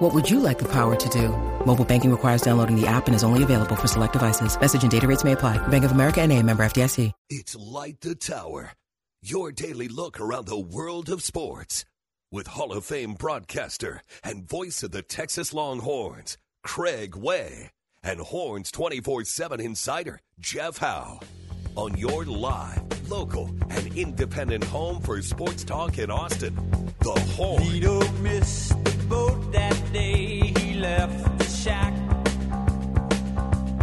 What would you like the power to do? Mobile banking requires downloading the app and is only available for select devices. Message and data rates may apply. Bank of America and a member FDIC. It's Light the Tower, your daily look around the world of sports. With Hall of Fame broadcaster and voice of the Texas Longhorns, Craig Way, and Horns 24 7 insider, Jeff Howe. On your live, local, and independent home for sports talk in Austin, The Horn. The boat that day. He left the shack.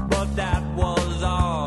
But that was all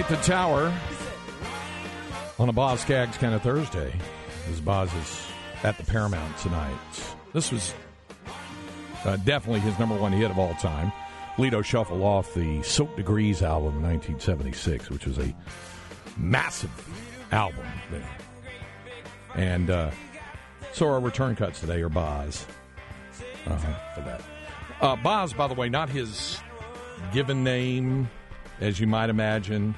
Light the Tower on a Boz Skaggs kind of Thursday. As Boz is at the Paramount tonight. This was uh, definitely his number one hit of all time. Lido shuffle off the Silk Degrees album in 1976, which was a massive album. There. And uh, so our return cuts today are Boz uh-huh, for that. Uh, Boz, by the way, not his given name, as you might imagine.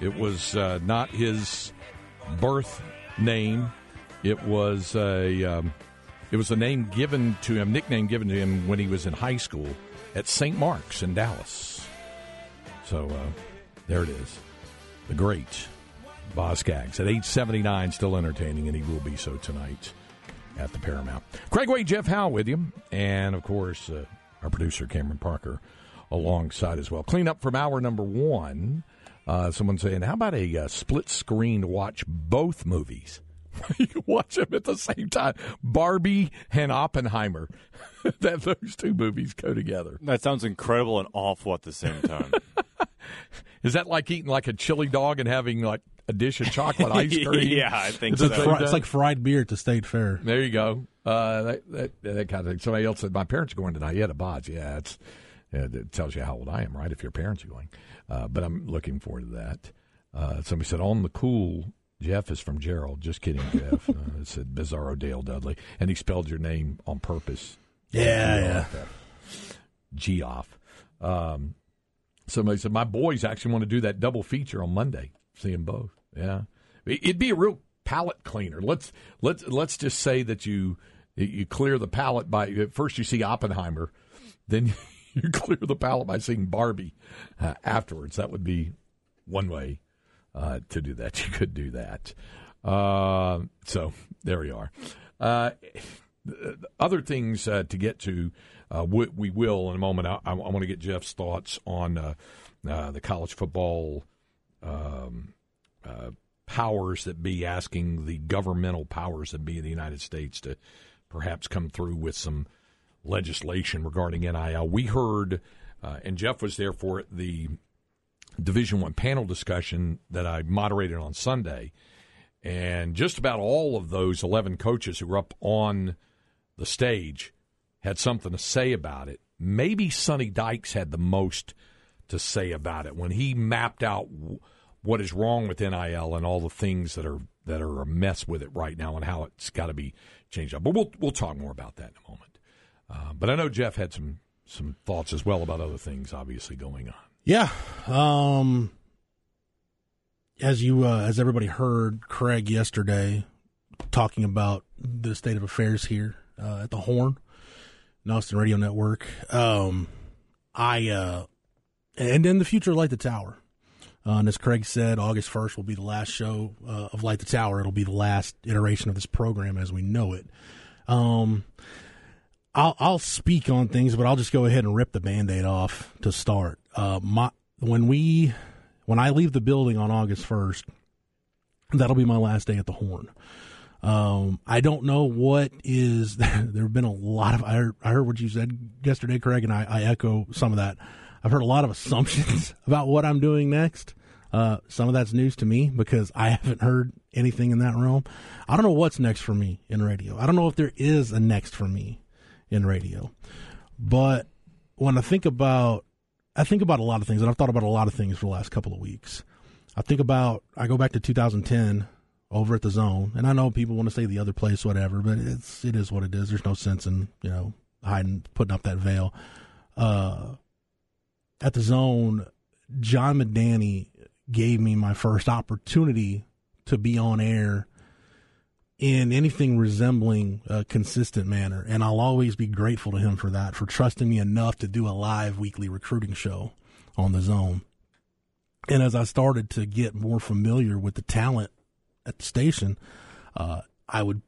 It was uh, not his birth name. It was a um, it was a name given to him, nickname given to him when he was in high school at St. Mark's in Dallas. So uh, there it is, the great Boz Skaggs at age seventy nine, still entertaining, and he will be so tonight at the Paramount. Craig Way, Jeff Howe with you, and of course uh, our producer Cameron Parker alongside as well. Clean up from hour number one. Uh, someone saying, "How about a uh, split screen to watch both movies?" you can watch them at the same time. Barbie and Oppenheimer. that those two movies go together. That sounds incredible and awful at the same time. Is that like eating like a chili dog and having like a dish of chocolate ice cream? yeah, I think Is so. it the Fri- same it's like fried beer at the state fair. There you go. Uh, that, that, that kind of thing. Somebody else said, "My parents are going tonight." Yeah, to Boz. Yeah, it's it tells you how old I am, right? If your parents are going, uh, but I'm looking forward to that. Uh, somebody said, "On the cool." Jeff is from Jarrell. Just kidding, Jeff. uh, it said Bizarro Dale Dudley, and he spelled your name on purpose. Yeah, yeah. Geoff. Um, somebody said my boys actually want to do that double feature on Monday. See them both. Yeah, It- it'd be a real palate cleaner. Let's let's let's just say that you you clear the palate by first you see Oppenheimer, then you clear the palate by seeing Barbie uh, afterwards. That would be one way uh, to do that. You could do that. Uh, so there we are. Uh, other things uh, to get to, uh, we, we will in a moment. I, I, want to get Jeff's thoughts on the college football um, powers that be, asking the governmental powers that be in the United States to perhaps come through with some legislation regarding NIL. We heard, uh, and Jeff was there for the Division One panel discussion that I moderated on Sunday, and just about all of those eleven coaches who were up on the stage had something to say about it. Maybe Sonny Dykes had the most to say about it when he mapped out what is wrong with NIL and all the things that are that are a mess with it right now and how it's got to be changed up. But we'll we'll talk more about that in a moment. Uh, but I know Jeff had some some thoughts as well about other things obviously going on. Yeah. Um, as you uh, as everybody heard Craig yesterday talking about the state of affairs here uh, at the Horn, Austin Radio Network. Um, I uh, and then the future Light the Tower. Uh, and as Craig said, August first will be the last show uh, of Light the Tower. It'll be the last iteration of this program as we know it. Um, I'll I'll speak on things, but I'll just go ahead and rip the band-aid off to start. Uh, my when we when I leave the building on August first, that'll be my last day at the Horn. Um, I don't know what is. there have been a lot of. I heard, I heard what you said yesterday, Craig, and I, I echo some of that. I've heard a lot of assumptions about what I'm doing next. Uh, some of that's news to me because I haven't heard anything in that realm. I don't know what's next for me in radio. I don't know if there is a next for me in radio. But when I think about, I think about a lot of things, and I've thought about a lot of things for the last couple of weeks. I think about, I go back to 2010 over at the zone, and I know people want to say the other place, whatever, but it's it is what it is. There's no sense in you know hiding, putting up that veil. Uh, at the zone, John Medani gave me my first opportunity to be on air in anything resembling a consistent manner. And I'll always be grateful to him for that, for trusting me enough to do a live weekly recruiting show on the zone. And as I started to get more familiar with the talent at the station, uh, I would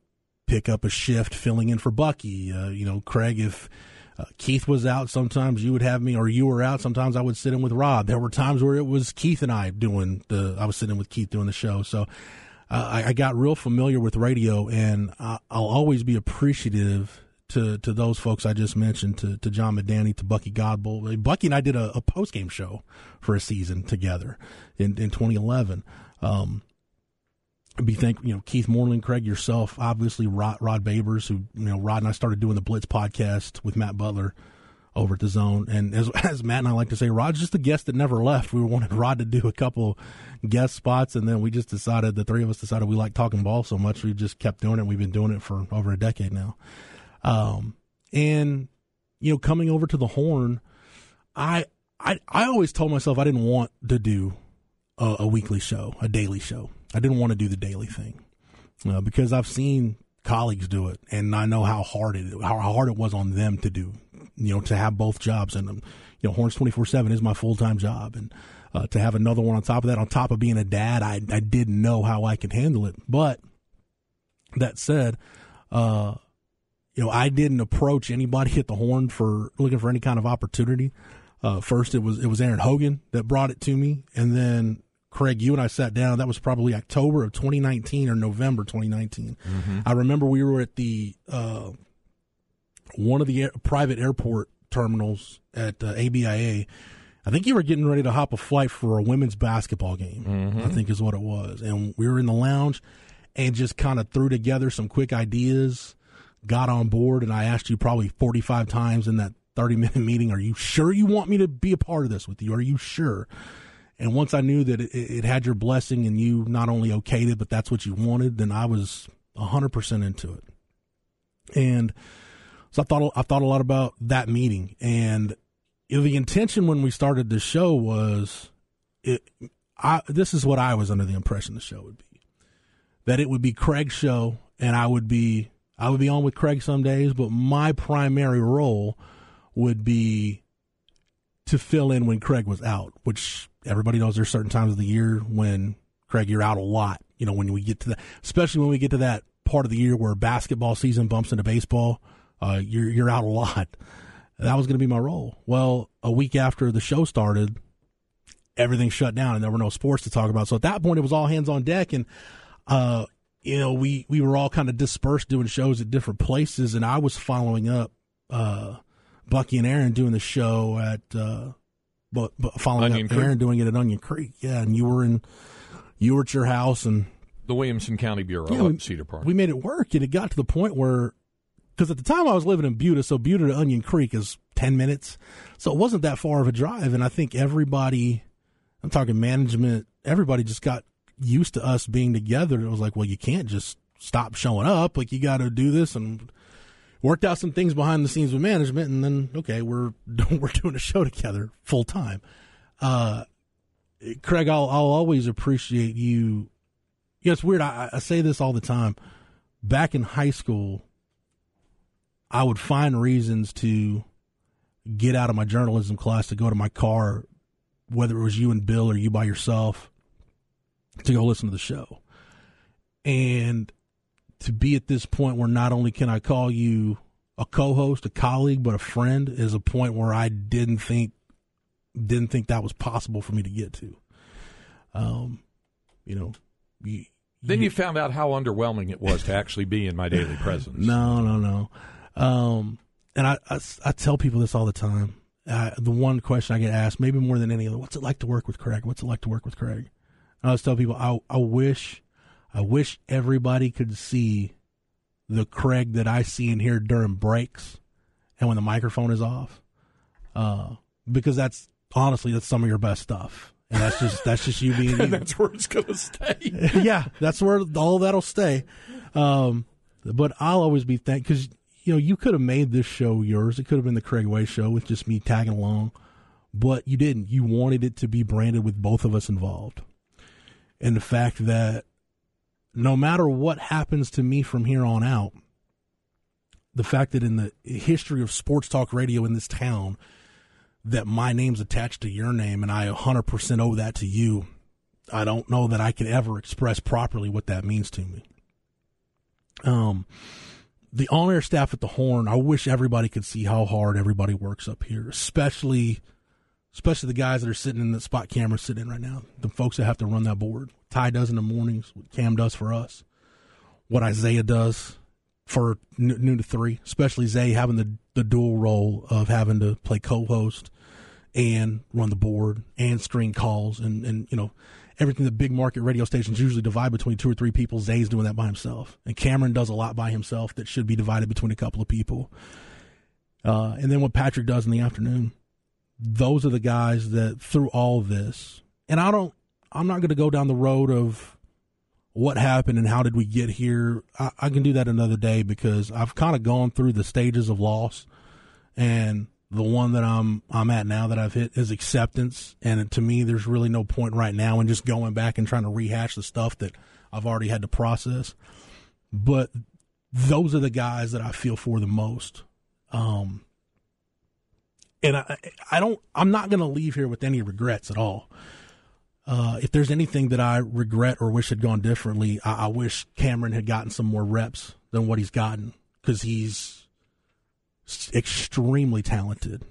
pick up a shift filling in for Bucky. Uh, you know, Craig, if uh, Keith was out, sometimes you would have me, or you were out. Sometimes I would sit in with Rob. There were times where it was Keith and I doing the. I was sitting with Keith doing the show. So I, I got real familiar with radio, and I, I'll always be appreciative to to those folks I just mentioned, to to John Medani, to Bucky Godbolt. Bucky and I did a, a post game show for a season together in in 2011. Um, be thank you know Keith Moreland, Craig, yourself, obviously Rod, Rod Babers, who you know Rod and I started doing the Blitz podcast with Matt Butler over at the Zone, and as as Matt and I like to say, Rod's just a guest that never left. We wanted Rod to do a couple guest spots, and then we just decided the three of us decided we like talking ball so much we just kept doing it. We've been doing it for over a decade now, um, and you know coming over to the Horn, I I I always told myself I didn't want to do a, a weekly show, a daily show. I didn't want to do the daily thing uh, because I've seen colleagues do it, and I know how hard it how hard it was on them to do. You know, to have both jobs, and um, you know, Horns twenty four seven is my full time job, and uh, to have another one on top of that, on top of being a dad, I I didn't know how I could handle it. But that said, uh, you know, I didn't approach anybody at the Horn for looking for any kind of opportunity. Uh, first, it was it was Aaron Hogan that brought it to me, and then Craig, you and I sat down. That was probably October of 2019 or November 2019. I remember we were at the uh, one of the air, private airport terminals at uh, ABIA. I think you were getting ready to hop a flight for a women's basketball game. I think is what it was, and we were in the lounge and just kind of threw together some quick ideas. Got on board, and I asked you probably 45 times in that 30 minute meeting, "Are you sure you want me to be a part of this with you? Are you sure?" And once I knew that it, it had your blessing and you not only okayed it, but that's what you wanted, then I was 100% into it. And so I thought, I thought a lot about that meeting. And the intention when we started the show was it, I, this is what I was under the impression the show would be that it would be Craig's show and I would be, I would be on with Craig some days, but my primary role would be to fill in when Craig was out, which everybody knows there's certain times of the year when Craig you're out a lot. You know, when we get to that, especially when we get to that part of the year where basketball season bumps into baseball, uh, you're you're out a lot. That was going to be my role. Well, a week after the show started, everything shut down and there were no sports to talk about. So at that point, it was all hands on deck, and uh, you know, we we were all kind of dispersed doing shows at different places, and I was following up. Uh, Bucky and Aaron doing the show at, uh, but, but following Onion up Creek. Aaron doing it at Onion Creek. Yeah. And you were in, you were at your house and The Williamson County Bureau Yeah, we- Cedar Park. we made it work. And it got to the point where, because at the time I was living in Buda, so Buda to Onion Creek is 10 minutes. So it wasn't that far of a drive. And I think everybody, I'm talking management, everybody just got used to us being together. It was like, well, you can't just stop showing up. Like, you got to do this and worked out some things behind the scenes with management. And then, okay, we're, we're doing a show together full time. Uh, Craig, I'll I'll always appreciate you. Know, it's weird. I, I say this all the time. Back in high school, I would find reasons to get out of my journalism class to go to my car, whether it was you and Bill or you by yourself, to go listen to the show. And to be at this point where not only can I call you a co-host, a colleague, but a friend is a point where I didn't think didn't think that was possible for me to get to. Um, you know, you, Then you found out how underwhelming it was to actually be in my daily presence. No, no, no. Um, and I, I, I tell people this all the time. Uh, the one question I get asked, maybe more than any other, what's it like to work with Craig? What's it like to work with Craig? I always tell people, I, I wish, I wish everybody could see the Craig that I see in here during breaks and when the microphone is off, uh, because that's honestly that's some of your best stuff, and that's just that's just you being. and that's where it's going to stay. yeah, that's where all that'll stay. Um, but I'll always be thankful because you know you could have made this show yours. It could have been the Craig Way show with just me tagging along, but you didn't. You wanted it to be branded with both of us involved, and the fact that no matter what happens to me from here on out, the fact that in the history of sports talk radio in this town, that my name's attached to your name and I 100% owe that to you. I don't know that I could ever express properly what that means to me. Um, the on air staff at the Horn, I wish everybody could see how hard everybody works up here, especially especially the guys that are sitting in the spot camera sitting in right now, the folks that have to run that board. Ty does in the mornings, what Cam does for us, what Isaiah does for noon to three, especially Zay having the, the dual role of having to play co-host and run the board and screen calls and, and you know everything the big market radio stations usually divide between two or three people. Zay's doing that by himself, and Cameron does a lot by himself that should be divided between a couple of people. Uh, and then what Patrick does in the afternoon, those are the guys that through all this, and I don't, I'm not going to go down the road of what happened and how did we get here. I, I can do that another day because I've kind of gone through the stages of loss, and the one that I'm I'm at now that I've hit is acceptance. And to me, there's really no point right now in just going back and trying to rehash the stuff that I've already had to process. But those are the guys that I feel for the most. Um, and I, I don't, I'm not going to leave here with any regrets at all. Uh, if there's anything that I regret or wish had gone differently, I, I wish Cameron had gotten some more reps than what he's gotten because he's extremely talented.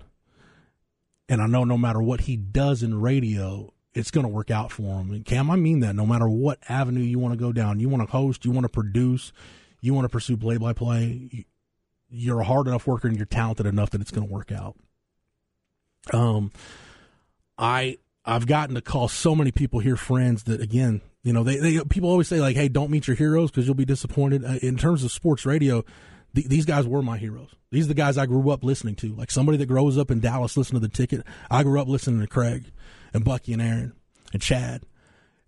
And I know no matter what he does in radio, it's going to work out for him. And Cam, I mean that no matter what avenue you want to go down, you want to host, you want to produce, you want to pursue play by play, you're a hard enough worker and you're talented enough that it's going to work out. Um, I I've gotten to call so many people here friends that again, you know, they, they people always say like, "Hey, don't meet your heroes because you'll be disappointed." Uh, in terms of sports radio, th- these guys were my heroes. These are the guys I grew up listening to. Like somebody that grows up in Dallas listening to the ticket. I grew up listening to Craig and Bucky and Aaron and Chad,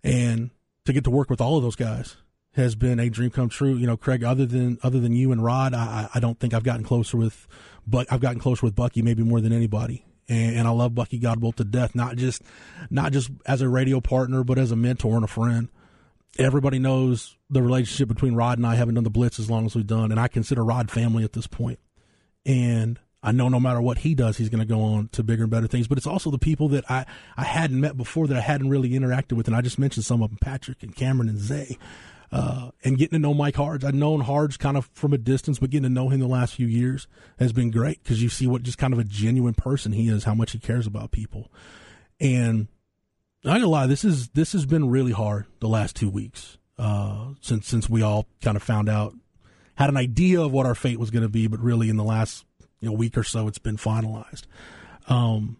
and to get to work with all of those guys has been a dream come true. You know, Craig, other than other than you and Rod, I, I don't think I've gotten closer with, but I've gotten closer with Bucky maybe more than anybody. And, and I love Bucky Godbolt to death. Not just not just as a radio partner, but as a mentor and a friend. Everybody knows the relationship between Rod and I. Haven't done the blitz as long as we've done, and I consider Rod family at this point. And I know no matter what he does, he's going to go on to bigger and better things. But it's also the people that I, I hadn't met before that I hadn't really interacted with. And I just mentioned some of them Patrick and Cameron and Zay. Uh, and getting to know Mike Hards. I'd known Hards kind of from a distance, but getting to know him the last few years has been great because you see what just kind of a genuine person he is, how much he cares about people. And I ain't gonna lie, this is this has been really hard the last two weeks uh, since since we all kind of found out had an idea of what our fate was going to be, but really in the last you know, week or so, it's been finalized. Um,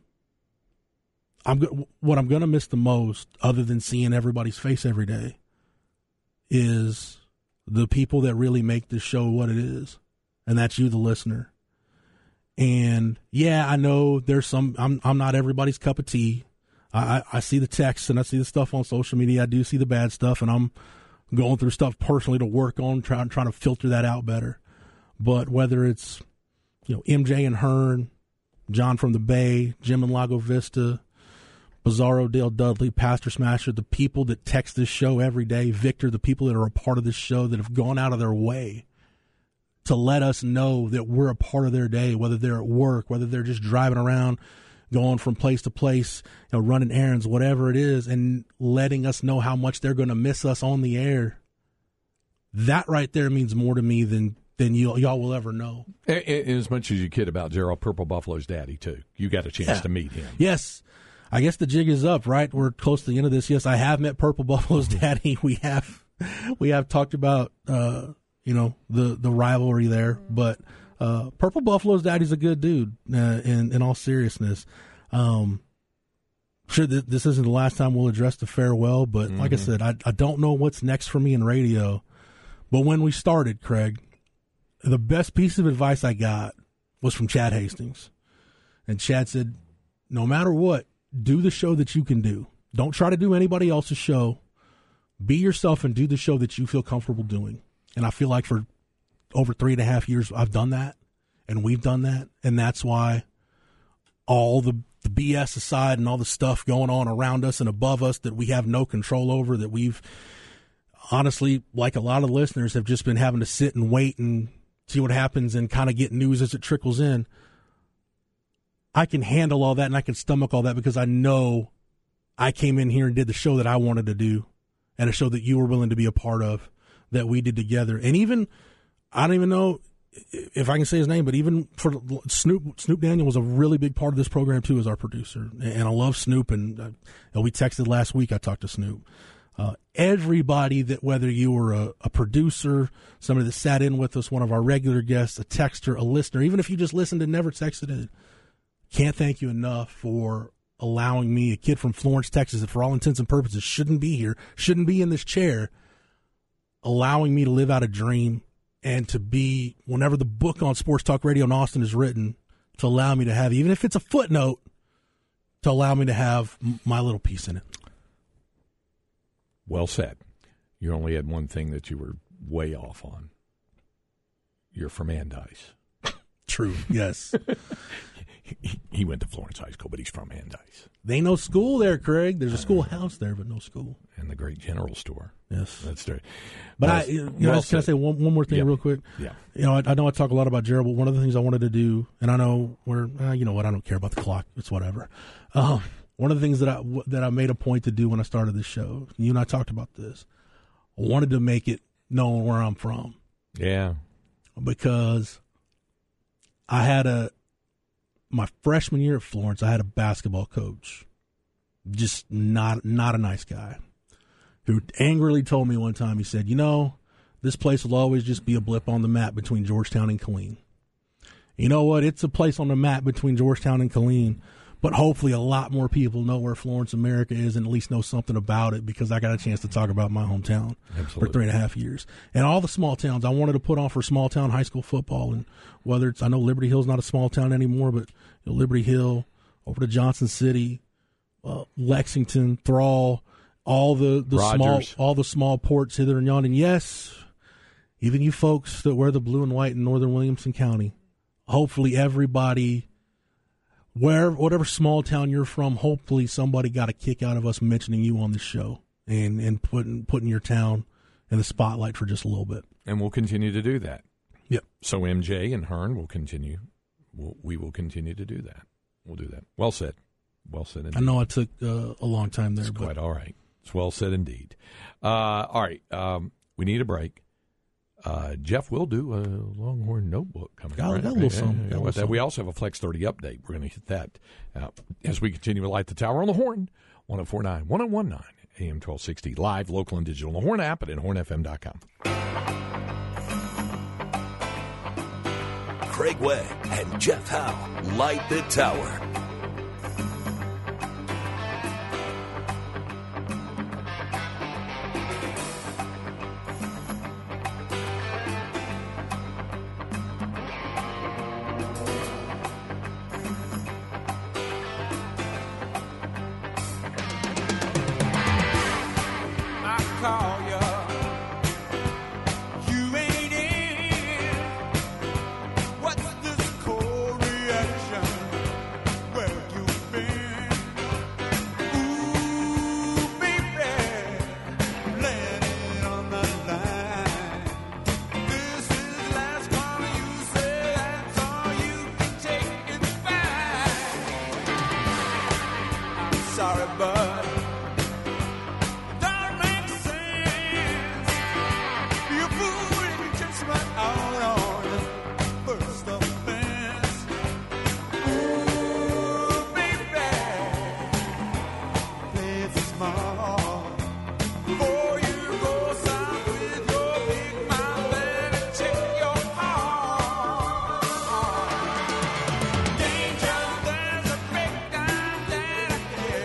I'm what I'm going to miss the most, other than seeing everybody's face every day, is the people that really make this show what it is, and that's you, the listener. And yeah, I know there's some. I'm I'm not everybody's cup of tea. I, I, see the texts and I see the stuff on social media. I do see the bad stuff, and I'm going through stuff personally to work on trying trying to filter that out better. But whether it's you know MJ and Hearne, John from the Bay, Jim and Lago Vista, Bizarro, Dale Dudley, Pastor Smasher, the people that text this show every day, Victor, the people that are a part of this show that have gone out of their way to let us know that we're a part of their day, whether they're at work, whether they're just driving around, going from place to place, you know, running errands, whatever it is, and letting us know how much they're going to miss us on the air. That right there means more to me than than you, y'all will ever know. As much as you kid about Jarrell Purple Buffalo's daddy too, you got a chance Yeah. to meet him. Yes. I guess the jig is up, right? We're close to the end of this. Yes, I have met Purple Buffalo's daddy. We have we have talked about uh, you know, the the rivalry there, but uh, Purple Buffalo's daddy's a good dude uh, in in all seriousness. Um sure th- this isn't the last time we'll address the farewell, but like I said, I I don't know what's next for me in radio. But when we started, Craig, the best piece of advice I got was from Chad Hastings. And Chad said, no matter what, do the show that you can do. Don't try to do anybody else's show. Be yourself and do the show that you feel comfortable doing. And I feel like for over three and a half years, I've done that, and we've done that, and that's why all the, the BS aside and all the stuff going on around us and above us that we have no control over, that we've honestly, like a lot of listeners, have just been having to sit and wait and see what happens and kind of get news as it trickles in. I can handle all that and I can stomach all that because I know I came in here and did the show that I wanted to do and a show that you were willing to be a part of that we did together. And even, I don't even know if I can say his name, but even for Snoop, Snoop Daniel was a really big part of this program too as our producer. And I love Snoop. And, uh, we texted last week. I talked to Snoop. Uh, everybody that whether you were a, a producer, somebody that sat in with us, one of our regular guests, a texter, a listener, even if you just listened and never texted in, can't thank you enough for allowing me, a kid from Florence, Texas, that for all intents and purposes shouldn't be here, shouldn't be in this chair, allowing me to live out a dream and to be, whenever the book on Sports Talk Radio in Austin is written, to allow me to have, even if it's a footnote, to allow me to have m- my little piece in it. Well said. You only had one thing that you were way off on. You're from Andice. True. Yes. He, he went to Florence High School, but he's from Andice they no school there, Craig. There's a schoolhouse there, but no school. and the great general store. Yes. That's true. But Well- I, you know, well can I say one, one more thing Yeah. real quick? Yeah. You know, I, I know I talk a lot about Jarrell, but one of the things I wanted to do, and I know we're, uh, you know what, I don't care about the clock. It's whatever. Um, one of the things that I that I made a point to do when I started this show, you and I talked about this. I wanted to make it known where I'm from Yeah. because I had a my freshman year at Florence. I had a basketball coach, just not not a nice guy, who angrily told me one time. He said, "You know, this place will always just be a blip on the map between Georgetown and Killeen. You know what? It's a place on the map between Georgetown and Killeen." But hopefully, a lot more people know where Florence, America is, and at least know something about it because I got a chance to talk about my hometown for three and a half years. And all the small towns I wanted to put on for small town high school football. And whether it's, I know Liberty Hill's not a small town anymore, but you know, Liberty Hill, over to Johnson City, uh, Lexington, Thrall, all the, the small, all the small ports hither and yon. And yes, even you folks that wear the blue and white in northern Williamson County, hopefully everybody where whatever small town you're from, hopefully somebody got a kick out of us mentioning you on the show and and putting putting your town in the spotlight for just a little bit. And we'll continue to do that. Yep. So MJ and Hearne will continue. We'll, we will continue to do that. We'll do that. Well said. Well said indeed. I know I took uh, a long time there, It's but quite all right. It's well said indeed. Uh, all right. Um, we need a break. Uh, Jeff will do a Longhorn notebook coming Got- right? got a little Yeah, something, yeah, got a with little that. We also have a Flex 30 update. We're going to hit that uh, as we continue to light the tower on the horn. 1049, 1019, AM 1260, live, local, and digital on the Horn app and at hornfm.com. Craig Way and Jeff Howe light the tower.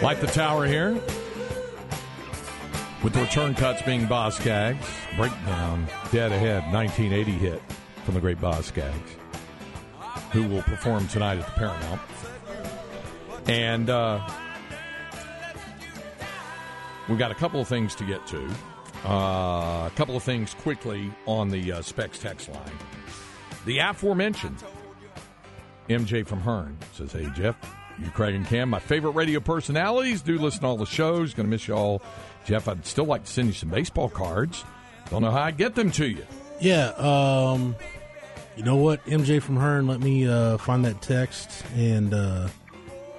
Light the Tower here. With the return cuts being Boz Skaggs. Breakdown, dead ahead, 1980 hit from the great Boz Skaggs, who will perform tonight at the Paramount. And uh, we've got a couple of things to get to. Uh, a couple of things quickly on the uh, Specs text line. The aforementioned MJ from Hearne says, Hey, Jeff, you, Craig, and Cam, my favorite radio personalities. Do listen to all the shows. Going to miss you all. Jeff, I'd still like to send you some baseball cards. Don't know how I'd get them to you. Yeah, um, you know what, MJ from Hearne, let me uh, find that text and uh,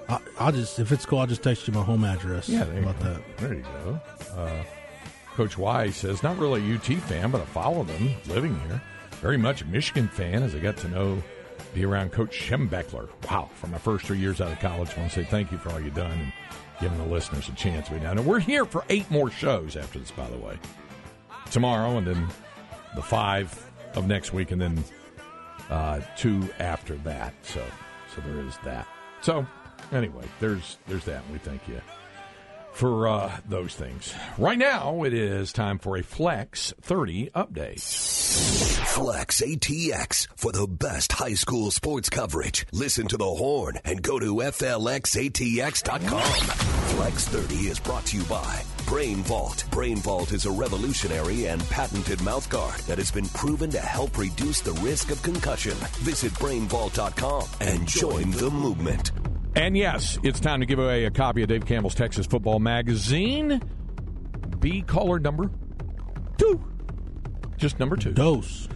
I, I'll just if it's cool, I'll just text you my home address. Yeah, there you about go. that. There you go. Uh, Coach Y says, not really a UT fan, but I follow them living here. Very much a Michigan fan as I got to know, be around Coach Schembechler. Wow, for my first three years out of college, I want to say thank you for all you've done and giving the listeners a chance be down. And we're here for eight more shows after this, by the way. Tomorrow and then the five of next week and then uh, two after that. So, so there is that. So, anyway, there's there's that. We thank you for uh, those things. Right now, it is time for a Flex 30 update. Flex ATX for the best high school sports coverage. Listen to the horn and go to FLXATX.com. Flex 30 is brought to you by Brain Vault. Brain Vault is a revolutionary and patented mouthguard that has been proven to help reduce the risk of concussion. Visit brainvault.com and join the movement. And yes, it's time to give away a copy of Dave Campbell's Texas Football Magazine. Be caller number two. Just number two. Dose.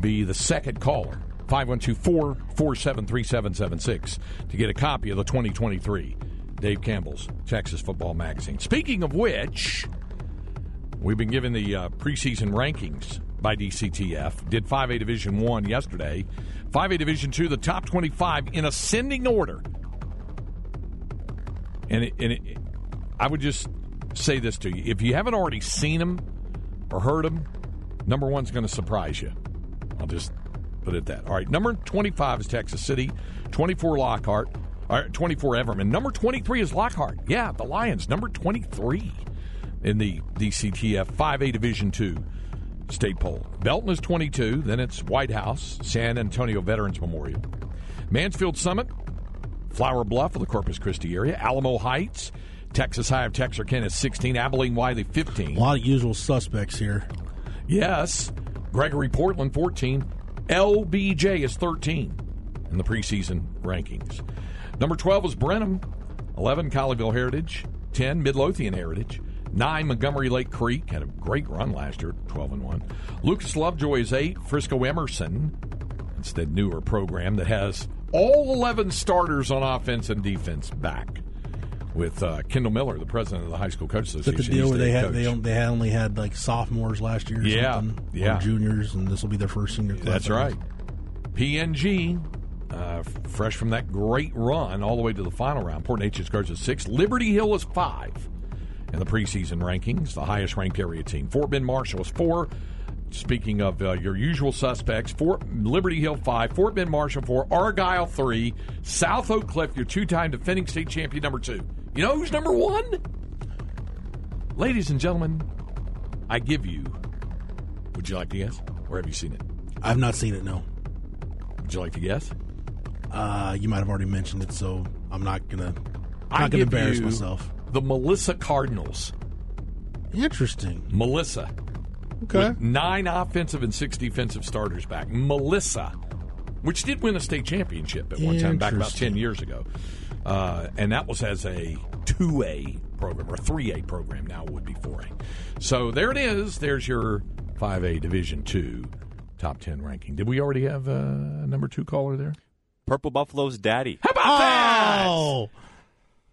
Be the second caller. 512 447 3776 to get a copy of the 2023 Dave Campbell's Texas Football Magazine. Speaking of which, we've been given the uh, preseason rankings by DCTF. Did 5A Division 1 yesterday. 5A Division 2, the top 25 in ascending order. And, it, and it, I would just say this to you. If you haven't already seen them or heard them, number one's going to surprise you. I'll just put it that. All right, number 25 is Texas City, 24 Lockhart, all right, 24 Everman. Number 23 is Lockhart. Yeah, the Lions, number 23 in the DCTF 5A Division 2 state poll. Belton is 22, then it's White House, San Antonio Veterans Memorial. Mansfield Summit, Flower Bluff of the Corpus Christi area, Alamo Heights, Texas High of Texarkana is 16, Abilene Wylie 15. A lot of usual suspects here. Yes. Gregory Portland, 14. LBJ is 13 in the preseason rankings. Number 12 is Brenham. 11, Colleyville Heritage. 10, Midlothian Heritage. 9, Montgomery Lake Creek. Had a great run last year, 12 and 1. Lucas Lovejoy is 8. Frisco Emerson. It's the newer program that has all 11 starters on offense and defense back. With uh, Kendall Miller, the president of the High School Coach Is that the Association. deal where they had they, they had only had like sophomores last year? Yeah, something, yeah. or juniors, and this will be their first senior class. That's right. PNG, uh, fresh from that great run all the way to the final round. Port Neches-Groves at six. Liberty Hill is five in the preseason rankings, the highest ranked area team. Fort Bend Marshall is four. Speaking of uh, your usual suspects, Fort Liberty Hill five, Fort Bend Marshall four, Argyle three, South Oak Cliff, your two-time defending state champion number two. You know who's number one? Ladies and gentlemen, I give you. Would you like to guess, or have you seen it? I've not seen it. No. Would you like to guess? Uh, you might have already mentioned it, so I'm not gonna. I not gonna give embarrass you myself. The Melissa Cardinals. Interesting. Melissa. Okay. With nine offensive and six defensive starters back. Melissa, which did win a state championship at one time back about 10 years ago. Uh, and that was as a 2A program or 3A program. Now it would be 4A. So there it is. There's your 5A Division 2 top 10 ranking. Did we already have a number two caller there? Purple Buffalo's daddy. How about that? Oh,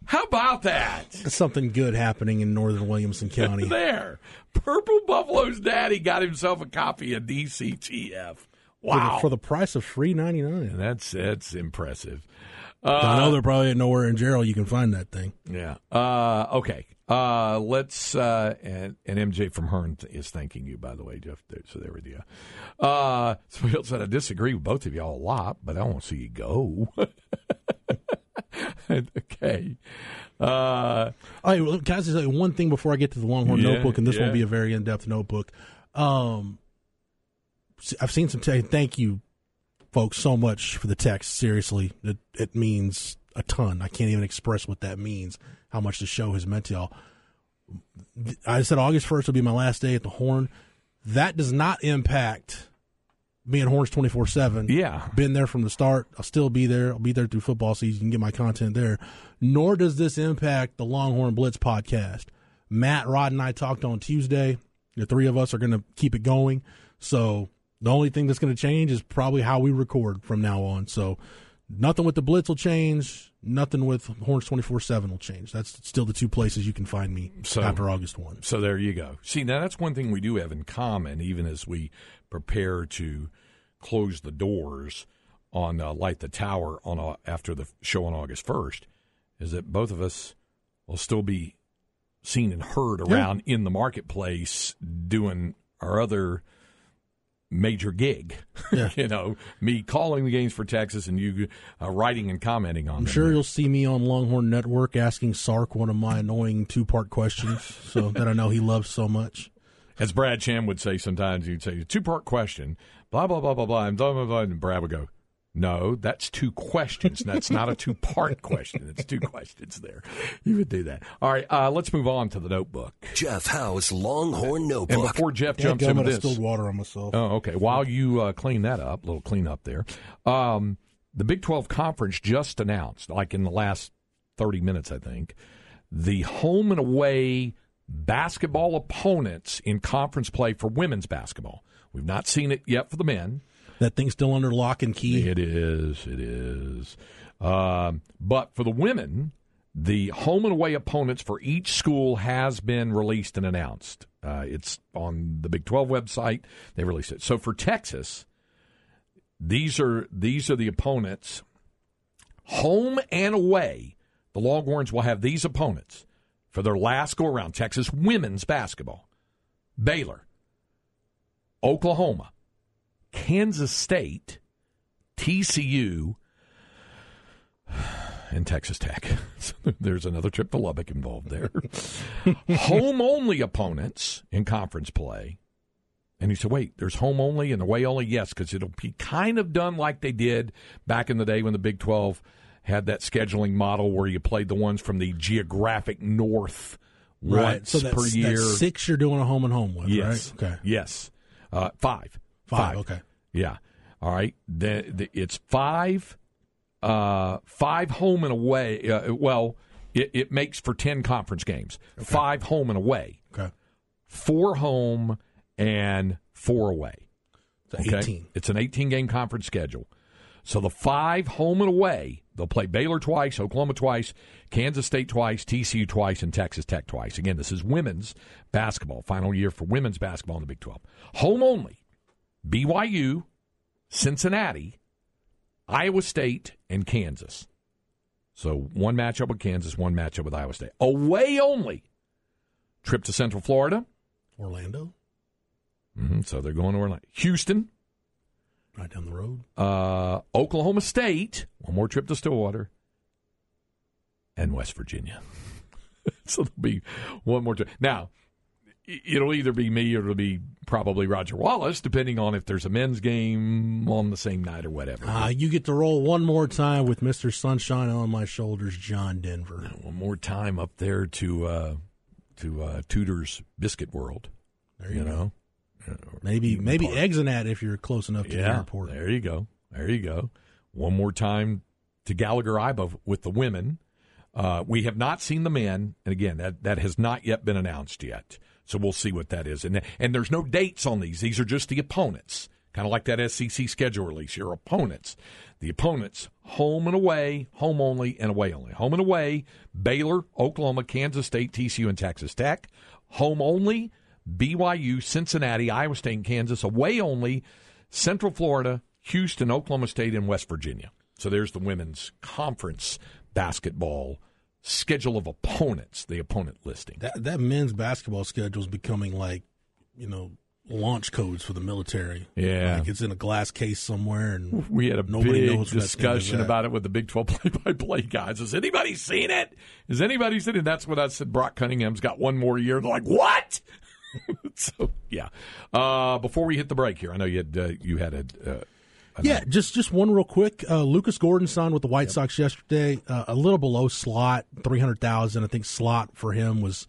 How about that? that's something good happening in northern Williamson County. there. Purple Buffalo's daddy got himself a copy of DCTF. For Wow. the, for the price of free ninety nine. that's that's impressive. I know they're probably nowhere in Jarrell you can find that thing. Yeah. Uh, okay. Uh, let's uh, and, and MJ from Hearne is thanking you, by the way, Jeff. So there we go. Uh, somebody else said I disagree with both of y'all a lot, but I want to see you go. okay. Uh, All right, can I just say one thing before I get to the Longhorn Yeah, notebook, and this yeah. won't be a very in-depth notebook. Um, I've seen some. Te- thank you, folks, so much for the text. Seriously, it it means a ton. I can't even express what that means. How much the show has meant to y'all. I said August first will be my last day at the Horn. That does not impact me and Horns twenty four seven. yeah. Been there from the start. I'll still be there. I'll be there through football season. You can get my content there. Nor does this impact the Longhorn Blitz podcast. Matt, Rod, and I talked on Tuesday. The three of us are going to keep it going. So the only thing that's going to change is probably how we record from now on. So nothing with the Blitz will change. Nothing with Horns 24 7 will change. That's still the two places you can find me So- after August 1. So there you go. See, now that's one thing we do have in common, even as we prepare to close the doors on uh, Light the Tower on uh, after the show on August first, is that both of us will still be seen and heard around in the marketplace doing our other major gig. Yeah. you know, me calling the games for Texas and you uh, writing and commenting on I'm them. sure you'll see me on Longhorn Network asking Sark one of my annoying two part questions so that I know he loves so much. As Brad Cham would say sometimes, he'd say, two part question, blah, blah, blah, blah, blah, and blah, blah, blah. And Brad would go, no, that's two questions. That's not a two part question. It's two questions there. You would do that. All right, uh, let's move on to the notebook. Jeff Howe's Longhorn Notebook. And before Jeff Yeah, jumps gum, into I this. spilled water on myself. Oh, okay. While you uh, clean that up, a little clean up there. Um, the Big 12 Conference just announced, like in the last 30 minutes, I think, the home and away basketball opponents in conference play for women's basketball. We've not seen it yet for the men. That thing's still under lock and key. It is. It is. Um, but for the women, the home and away opponents for each school has been released and announced. Uh, it's on the Big 12 website. They released it. So for Texas, these are these are the opponents. Home and away, the Longhorns will have these opponents for their last go around. Texas women's basketball, Baylor, Oklahoma, Kansas State, TCU, and Texas Tech. So There's another trip to Lubbock involved there. home only opponents in conference play. And he said, wait, there's home only and away only? Yes, because it'll be kind of done like they did back in the day when the Big 12 had that scheduling model where you played the ones from the geographic north once So per year. that's six you're doing a home and home with, Yes. right? Okay. Yes. Uh, five. Five, okay. Yeah. All right. The, the, it's five, uh, five home and away. Uh, well, it, it makes for 10 conference games. Five home and away, Okay. four home and four away. So Okay. 18. It's an 18 game conference schedule. So the five home and away, they'll play Baylor twice, Oklahoma twice, Kansas State twice, TCU twice, and Texas Tech twice. Again, this is women's basketball, final year for women's basketball in the Big 12. Home only, BYU, Cincinnati, Iowa State, and Kansas. So one matchup with Kansas, one matchup with Iowa State. Away only, trip to Central Florida. Orlando, hmm So they're going to Orlando. Houston, right down the road. uh, Oklahoma State, one more trip to Stillwater, and West Virginia. so there'll be one more trip. Now, it'll either be me or it'll be probably Roger Wallace, depending on if there's a men's game on the same night or whatever. Uh, you get to roll one more time with Mr. Sunshine on my shoulders, John Denver. one more time up there to uh, to uh, Tudor's Biscuit World. There You you, go. know, Maybe maybe. Exonat if you're close enough to the airport. There you go. There you go. One more time to Gallagher Iba with the women. Uh, we have not seen the men, and again, that, that has not yet been announced yet. So we'll see what that is. And and there's no dates on these. These are just the opponents, kind of like that SEC schedule release. Your opponents, the opponents, home and away, home only, and away only. Home and away: Baylor, Oklahoma, Kansas State, TCU, and Texas Tech. Home only: BYU, Cincinnati, Iowa State, and Kansas. Away only: Central Florida, Houston, Oklahoma State, and West Virginia. So there's the women's conference basketball schedule of opponents, the opponent listing. That that men's basketball schedule is becoming like, you know, launch codes for the military. Yeah. like it's in a glass case somewhere, and We had a Nobody big knows what that thing is discussion about it with the Big 12 play-by-play guys. Has anybody seen it? Has anybody seen it? That's what I said. Brock Cunningham's got one more year. They're like, what? so yeah. Uh, before we hit the break here, I know you had uh, you had a. Uh, Yeah, just just one real quick. Uh, Lucas Gordon signed with the White Sox yesterday, uh, a little below slot, three hundred thousand. I think slot for him was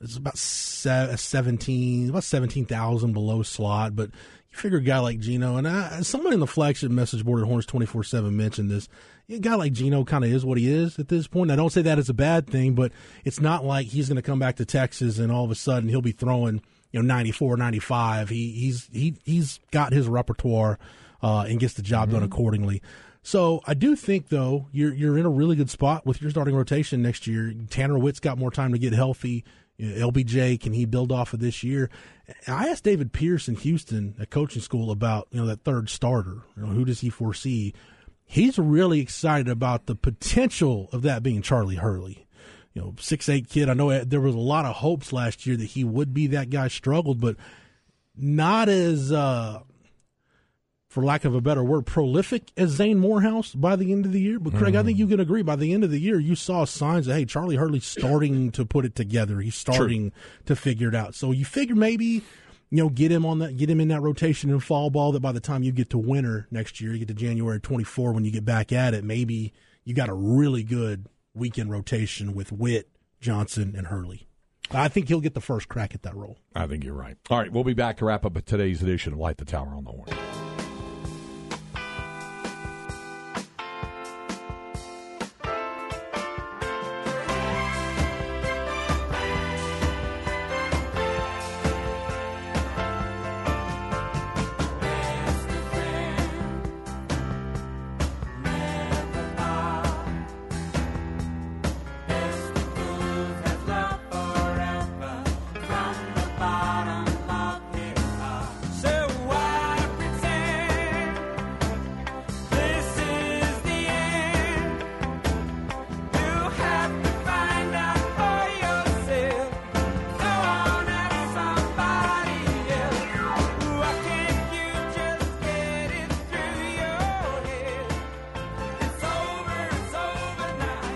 it's about se- seventeen, about seventeen thousand below slot. But you figure a guy like Gino, and I, somebody in the flagship message board at Horns twenty four seven mentioned this. A guy like Gino kind of is what he is at this point. I don't say that as a bad thing, but it's not like he's going to come back to Texas and all of a sudden he'll be throwing you know 94, 95. He he's he he's got his repertoire uh, and gets the job done accordingly. So I do think though you're you're in a really good spot with your starting rotation next year. Tanner Witt's got more time to get healthy. LBJ can he build off of this year? I asked David Pierce in Houston at coaching school about you know that third starter. You know, who does he foresee? He's really excited about the potential of that being Charlie Hurley. You know, six eight kid. I know there was a lot of hopes last year that he would be that guy. Struggled, but not as uh, for lack of a better word, prolific as Zane Morehouse by the end of the year. But Craig, I think mm-hmm. you can agree by the end of the year, you saw signs that hey, Charlie Hurley's starting to put it together. He's starting to figure it out. So you figure maybe you know get him on that, get him in that rotation in fall ball. That by the time you get to winter next year, you get to January twenty four when you get back at it, maybe you got a really good weekend rotation with Witt, Johnson, and Hurley. I think he'll get the first crack at that role. I think you're right. All right, we'll be back to wrap up today's edition of Light the Tower on the Horn.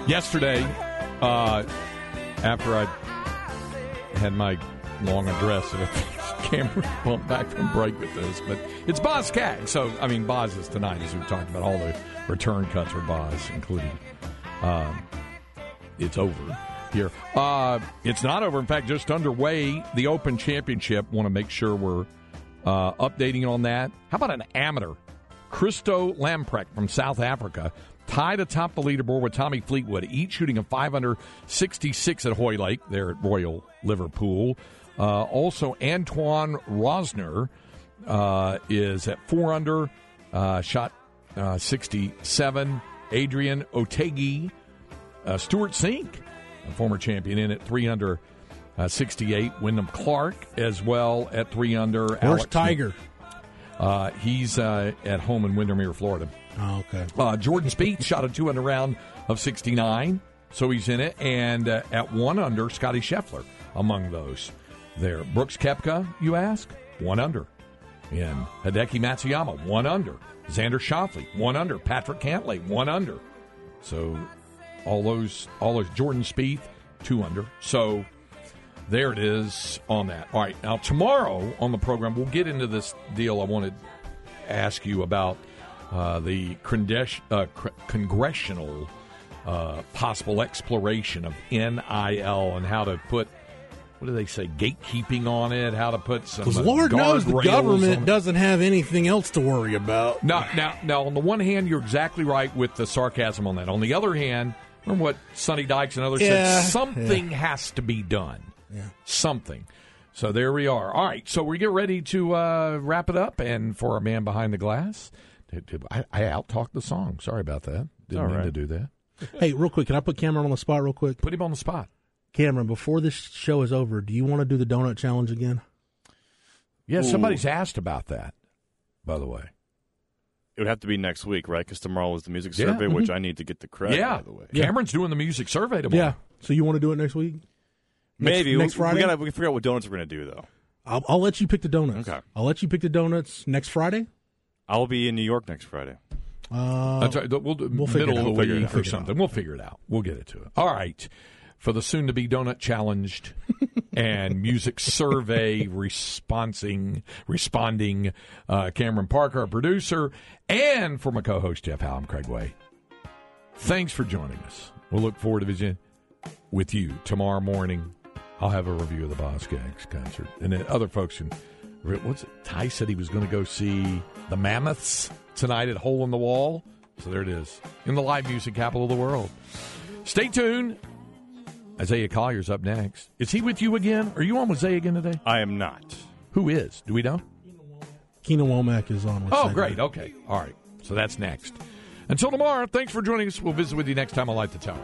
Yesterday, uh, after I had my long address, and Cameron went back from break with this, but it's Boz Scaggs. So, I mean, Boz is tonight, as we talked about, all the return cuts for Boz, including um, it's over here. Uh, it's not over. In fact, just underway. The Open Championship. Want to make sure we're uh, updating on that. How about an amateur? Christo Lamprecht from South Africa tied atop the leaderboard with Tommy Fleetwood, each shooting a 5 under 66 at Hoylake, there at Royal Liverpool. Uh, also, Antoine Rozner uh, is at 4 under, uh, shot uh, 67. Adrian Otaegui uh, Stewart Cink, a former champion, in at three under uh, 68. Wyndham Clark as well at three under. Where's Alex- Tiger? Uh, he's uh, at home in Windermere, Florida. Oh, okay. Uh, Jordan Spieth shot a two under round of 69, so he's in it. And uh, at one under, Scotty Scheffler among those there. Brooks Koepka, you ask? One under. And Hideki Matsuyama, one under. Xander Schauffele, one under. Patrick Cantlay, one under. So all those, all those Jordan Spieth, two under. So there it is on that. All right, now tomorrow on the program, we'll get into this deal. I wanted to ask you about uh, the uh, cr- congressional uh, possible exploration of NIL and how to put. What do they say? Gatekeeping on it. How to put some. Because uh, Lord knows the government doesn't have anything else to worry about. Now, now, now, on the one hand, you're exactly right with the sarcasm on that. On the other hand, remember what Sonny Dykes and others Yeah, said? Something has to be done. Something. So there we are. All right. So we get ready to uh, wrap it up. And for our man behind the glass, did- did- I, I out talked the song. Sorry about that. Didn't All mean right. to do that. Hey, real quick, can I put Cameron on the spot real quick? Put him on the spot. Cameron, before this show is over, do you want to do the donut challenge again? Yeah, somebody's asked about that. By the way. It would have to be next week, right? Because tomorrow is the music Yeah. survey, which mm-hmm. I need to get the credit. yeah. by the way. Cameron's doing the music survey tomorrow. Yeah. So you want to do it next week? Maybe next we, Friday? We gotta we can figure out what donuts we're gonna do though. I'll, I'll let you pick the donuts. Okay. I'll let you pick the donuts next Friday. I'll be in New York next Friday. Uh, That's right. We'll do we'll middle of out. the We'll figure it week out. or something. We'll figure it out. We'll get it to it. All right. For the soon to be donut challenged and music survey responding responding uh, Cameron Parker, our producer, and for my co-host Jeff Howe, I'm Craig Way. Thanks for joining us. We'll look forward to visiting with you tomorrow morning. I'll have a review of the Boz Scaggs concert, and then other folks can. What's it? Ty said he was going to go see the Mammoths tonight at Hole in the Wall. So there it is in the live music capital of the world. Stay tuned. Isaiah Collier's up next. Is he with you again? Are you on with Zay again today? I am not. Who is? Do we know? Keenan Womack is on. With Oh, segment. great. Okay. All right. So that's next. Until tomorrow, thanks for joining us. We'll visit with you next time on Light the Tower.